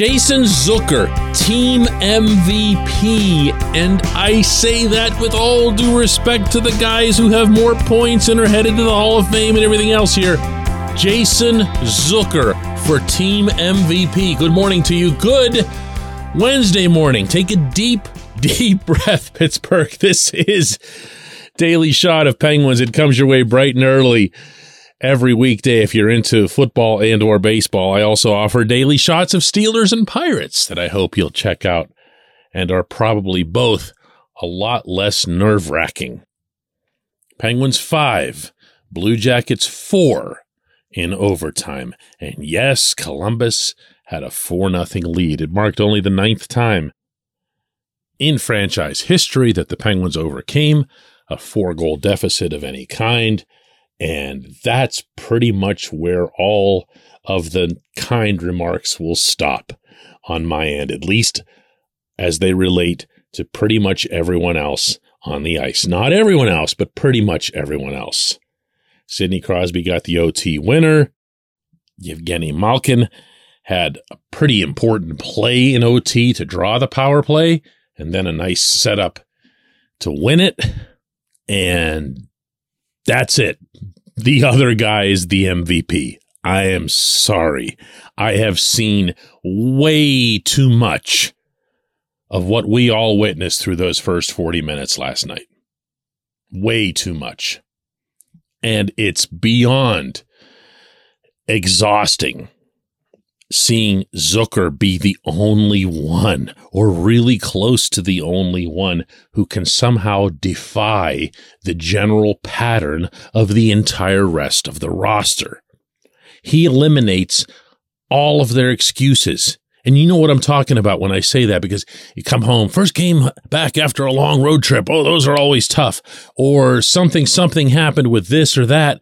Jason Zucker, team MVP. And I say that with all due respect to the guys who have more points and are headed to the Hall of Fame and everything else here. Jason Zucker for team MVP. Good morning to you. Good Wednesday morning. Take a deep, deep breath, Pittsburgh. This is Daily Shot of Penguins. It comes your way bright and early every weekday if you're into football and or baseball. I also offer daily shots of Steelers and Pirates that I hope you'll check out and are probably both a lot less nerve-wracking. Penguins 5, Blue Jackets 4 in overtime. And yes, Columbus had a 4 nothing lead. It marked only the ninth time in franchise history that the Penguins overcame a four goal deficit of any kind. And that's pretty much where all of the kind remarks will stop on my end, at least as they relate to pretty much everyone else on the ice. Not everyone else, but pretty much everyone else. Sidney Crosby got the OT winner. Evgeny Malkin had a pretty important play in OT to draw the power play and then a nice setup to win it. And that's it the other guy is the MVP. I am sorry. I have seen way too much of what we all witnessed through those first 40 minutes last night. Way too much. And it's beyond exhausting seeing Zucker be the only one, or really close to the only one, who can somehow defy the general pattern of the entire rest of the roster. He eliminates all of their excuses. And you know what I'm talking about when I say that because you come home, first game back after a long road trip. Oh, those are always tough. Or something, something happened with this or that.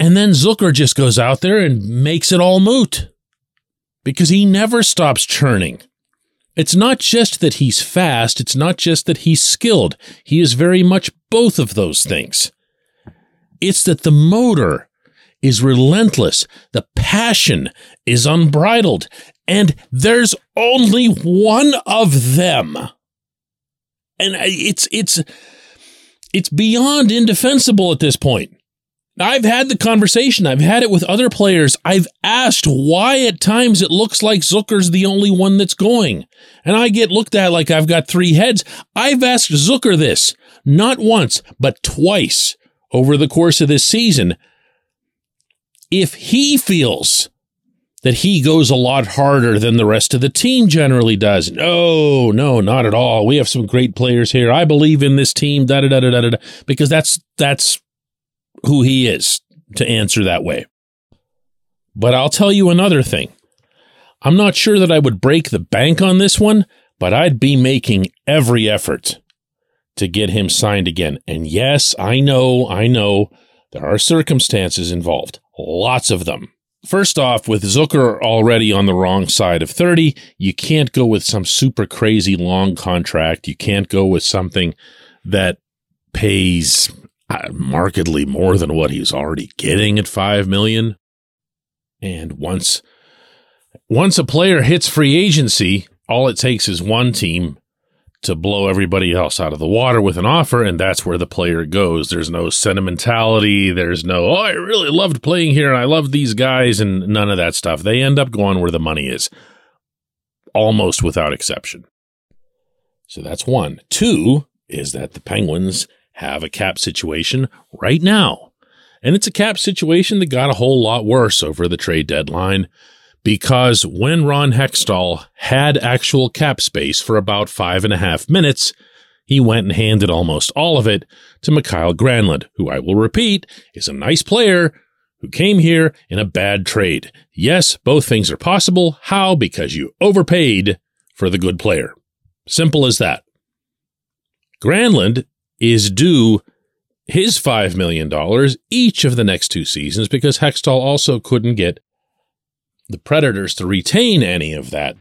And then Zucker just goes out there and makes it all moot because he never stops churning. It's not just that he's fast, it's not just that he's skilled. He is very much both of those things. It's that the motor is relentless, the passion is unbridled, and there's only one of them. And it's it's it's beyond indefensible at this point. I've had the conversation. I've had it with other players. I've asked why at times it looks like Zucker's the only one that's going. And I get looked at like I've got three heads. I've asked Zucker this not once, but twice over the course of this season. If he feels that he goes a lot harder than the rest of the team generally does. No, no, not at all. We have some great players here. I believe in this team, da da da da da da, because that's that's who he is to answer that way. But I'll tell you another thing. I'm not sure that I would break the bank on this one, but I'd be making every effort to get him signed again. And yes, I know, I know there are circumstances involved, lots of them. First off, with Zucker already on the wrong side of 30, you can't go with some super crazy long contract. You can't go with something that pays Uh, markedly more than what he's already getting at 5 million. And once once a player hits free agency, all it takes is one team to blow everybody else out of the water with an offer, and that's where the player goes. There's no sentimentality. There's no, oh, I really loved playing here and I love these guys, and none of that stuff. They end up going where the money is, almost without exception. So that's one. Two is that the Penguins have a cap situation right now. And it's a cap situation that got a whole lot worse over the trade deadline because when Ron Hextall had actual cap space for about five and a half minutes, he went and handed almost all of it to Mikael Granlund, who I will repeat is a nice player who came here in a bad trade. Yes, both things are possible. How? Because you overpaid for the good player. Simple as that. Granlund is due his $5 million each of the next two seasons because Hextall also couldn't get the Predators to retain any of that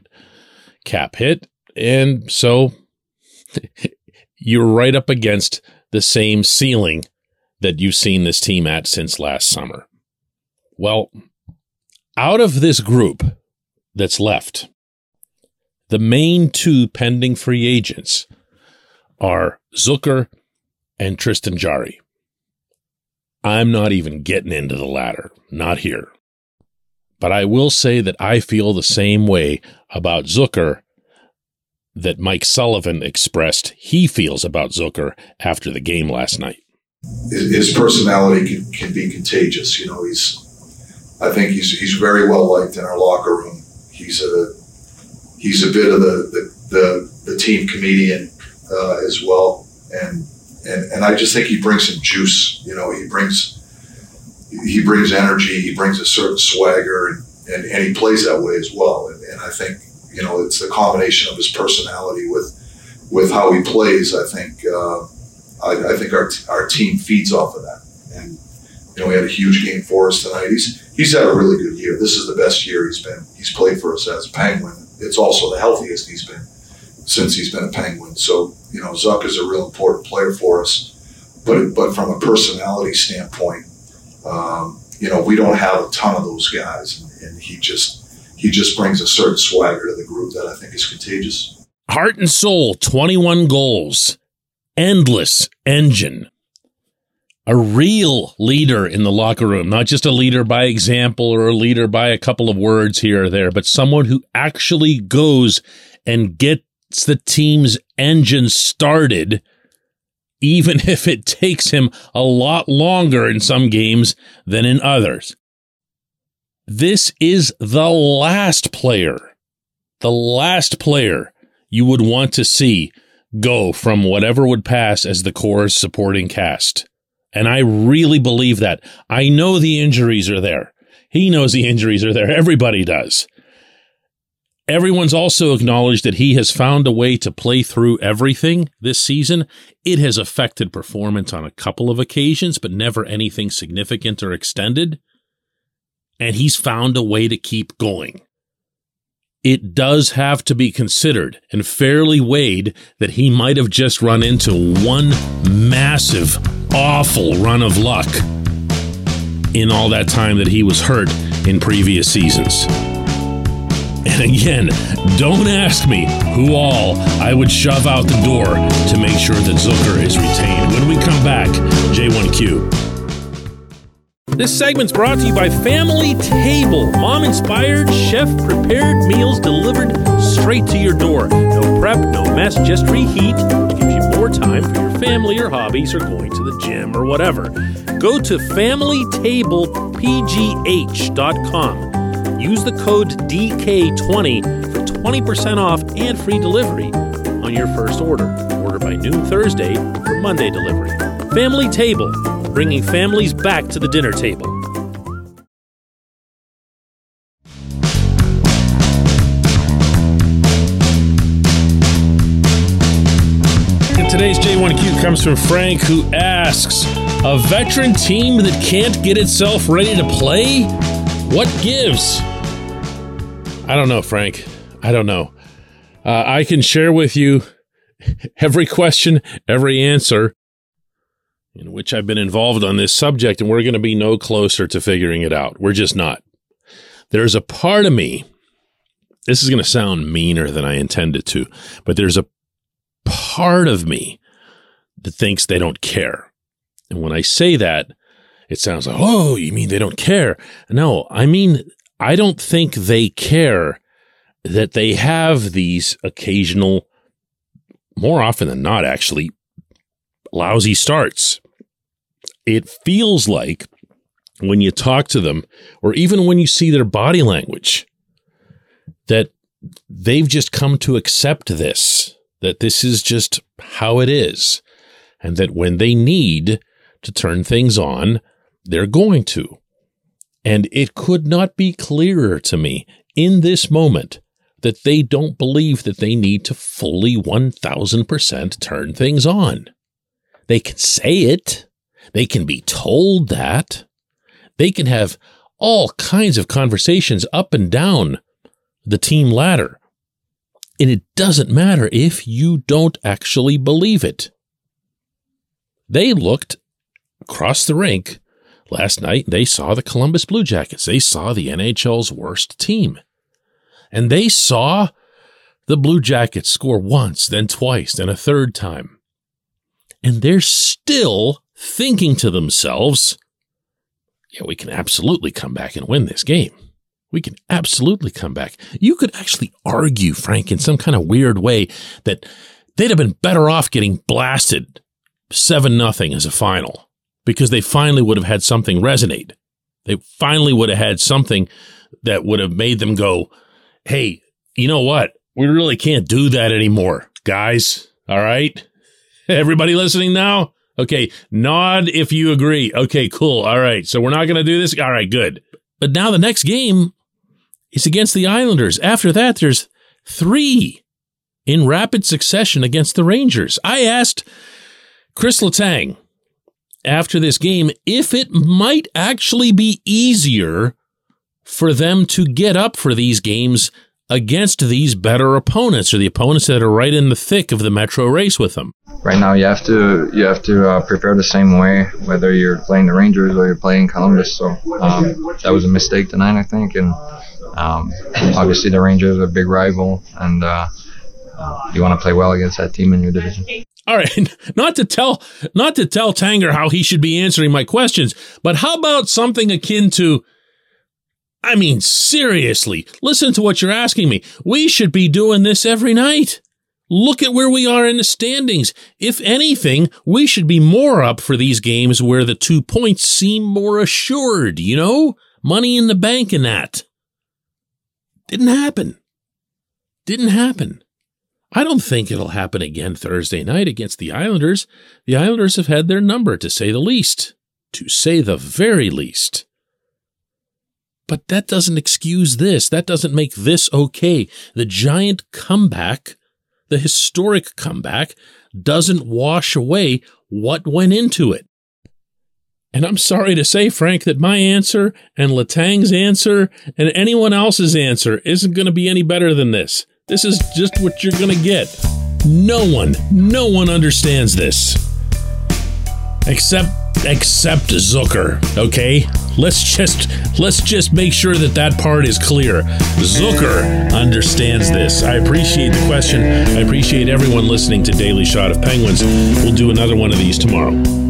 cap hit. And so you're right up against the same ceiling that you've seen this team at since last summer. Well, out of this group that's left, the main two pending free agents are Zucker and Tristan Jarry. I'm not even getting into the latter, not here. But I will say that I feel the same way about Zucker that Mike Sullivan expressed he feels about Zucker after the game last night. His personality can, can be contagious. You know, he's, I think he's, he's very well liked in our locker room. He's a, he's a bit of the, the, the, the team comedian uh, as well. And, and, and I just think he brings some juice. You know, he brings, he brings energy, he brings a certain swagger, and, and, and he plays that way as well. And, and I think you know it's the combination of his personality with with how he plays. I think uh, I, I, think our our team feeds off of that. And you know, he had a huge game for us tonight. He's he's had a really good year. This is the best year he's been. He's played for us as a Penguin. It's also the healthiest he's been since he's been a Penguin. So you know, Zuck is a real important player for us. But but from a personality standpoint, um, you know, we don't have a ton of those guys, and, and he just he just brings a certain swagger to the group that I think is contagious. Heart and soul, 21 goals, endless engine. A real leader in the locker room, not just a leader by example or a leader by a couple of words here or there, but someone who actually goes and gets the team's engine started even if it takes him a lot longer in some games than in others. This is the last player, the last player you would want to see go from whatever would pass as the core's supporting cast. And I really believe that. I know the injuries are there. He knows the injuries are there. Everybody does. Everyone's also acknowledged that he has found a way to play through everything this season. It has affected performance on a couple of occasions, but never anything significant or extended. And he's found a way to keep going. It does have to be considered and fairly weighed that he might have just run into one massive, awful run of luck in all that time that he was hurt in previous seasons. And again, don't ask me who all I would shove out the door to make sure that Zucker is retained. When we come back, J1Q. This segment's brought to you by Family Table, mom inspired, chef prepared meals delivered straight to your door. No prep, no mess, just reheat, which gives you more time for your family or hobbies or going to the gym or whatever. Go to FamilyTablePGH.com Use the code DK20 for 20% off and free delivery on your first order. Order by noon Thursday for Monday delivery. Family Table, bringing families back to the dinner table. Today's J1Q comes from Frank, who asks A veteran team that can't get itself ready to play? What gives? I don't know, Frank. I don't know. Uh, I can share with you every question, every answer in which I've been involved on this subject, and we're going to be no closer to figuring it out. We're just not. There's a part of me, this is going to sound meaner than I intended to, but there's a part of me that thinks they don't care. And when I say that, it sounds like, oh, you mean they don't care? No, I mean, I don't think they care that they have these occasional, more often than not, actually, lousy starts. It feels like when you talk to them, or even when you see their body language, that they've just come to accept this, that this is just how it is, and that when they need to turn things on, they're going to. And it could not be clearer to me in this moment that they don't believe that they need to fully 1000% turn things on. They can say it. They can be told that. They can have all kinds of conversations up and down the team ladder. And it doesn't matter if you don't actually believe it. They looked across the rink last night. They saw the Columbus Blue Jackets. They saw the NHL's worst team. And they saw the Blue Jackets score once, then twice, then a third time. And they're still thinking to themselves, yeah, we can absolutely come back and win this game. We can absolutely come back. You could actually argue, Frank, in some kind of weird way that they'd have been better off getting blasted 7 nothing as a final because they finally would have had something resonate. They finally would have had something that would have made them go, hey, you know what? We really can't do that anymore, guys. All right. Everybody listening now? Okay. Nod if you agree. Okay, cool. All right. So we're not going to do this. All right, good. But now the next game is against the Islanders. After that, there's three in rapid succession against the Rangers. I asked Chris Letang after this game if it might actually be easier for them to get up for these games against these better opponents or the opponents that are right in the thick of the metro race with them. Right now you have to you have to uh, prepare the same way whether you're playing the rangers or you're playing columbus. So um, that was a mistake tonight i think. And um, obviously the rangers are a big rival and uh, you want to play well against that team in your division all right, not to tell not to tell Tanger how he should be answering my questions, but how about something akin to I mean, seriously, listen to what you're asking me. We should be doing this every night. Look at where we are in the standings. If anything, we should be more up for these games where the two points seem more assured, you know? Money in the bank and that. Didn't happen. Didn't happen. I don't think it'll happen again Thursday night against the Islanders. The Islanders have had their number, to say the least. To say the very least. But that doesn't excuse this. That doesn't make this okay. The giant comeback, the historic comeback, doesn't wash away what went into it. And I'm sorry to say, Frank, that my answer and Letang's answer and anyone else's answer isn't going to be any better than this. This is just what you're going to get. No one, no one understands this. Except except Zucker, okay? Let's just let's just make sure that that part is clear. Zucker understands this. I appreciate the question. I appreciate everyone listening to Daily Shot of Penguins. We'll do another one of these tomorrow.